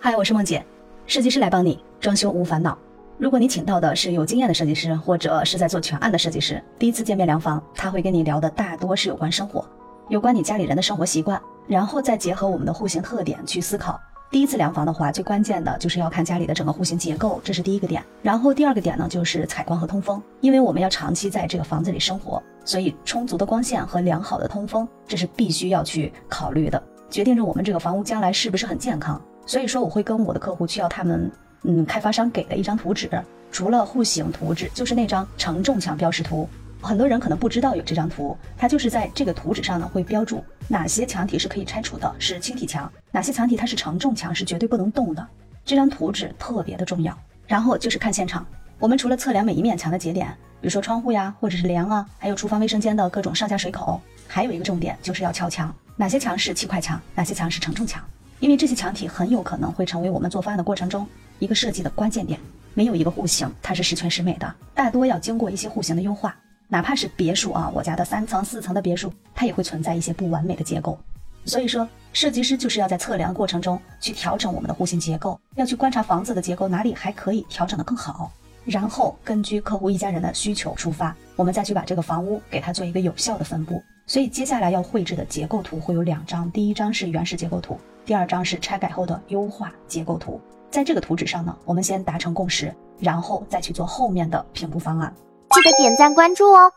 嗨，我是梦姐，设计师来帮你装修无烦恼。如果你请到的是有经验的设计师，或者是在做全案的设计师，第一次见面量房，他会跟你聊的大多是有关生活，有关你家里人的生活习惯，然后再结合我们的户型特点去思考。第一次量房的话，最关键的就是要看家里的整个户型结构，这是第一个点。然后第二个点呢，就是采光和通风，因为我们要长期在这个房子里生活，所以充足的光线和良好的通风，这是必须要去考虑的，决定着我们这个房屋将来是不是很健康。所以说，我会跟我的客户去要他们，嗯，开发商给的一张图纸，除了户型图纸，就是那张承重墙标识图。很多人可能不知道有这张图，它就是在这个图纸上呢，会标注哪些墙体是可以拆除的，是轻体墙；哪些墙体它是承重墙，是绝对不能动的。这张图纸特别的重要。然后就是看现场，我们除了测量每一面墙的节点，比如说窗户呀，或者是梁啊，还有厨房卫生间的各种上下水口，还有一个重点就是要敲墙，哪些墙是砌块墙，哪些墙是承重墙。因为这些墙体很有可能会成为我们做方案的过程中一个设计的关键点。没有一个户型它是十全十美的，大多要经过一些户型的优化。哪怕是别墅啊，我家的三层、四层的别墅，它也会存在一些不完美的结构。所以说，设计师就是要在测量过程中去调整我们的户型结构，要去观察房子的结构哪里还可以调整的更好，然后根据客户一家人的需求出发，我们再去把这个房屋给它做一个有效的分布。所以接下来要绘制的结构图会有两张，第一张是原始结构图，第二张是拆改后的优化结构图。在这个图纸上呢，我们先达成共识，然后再去做后面的评估方案。记得点赞关注哦。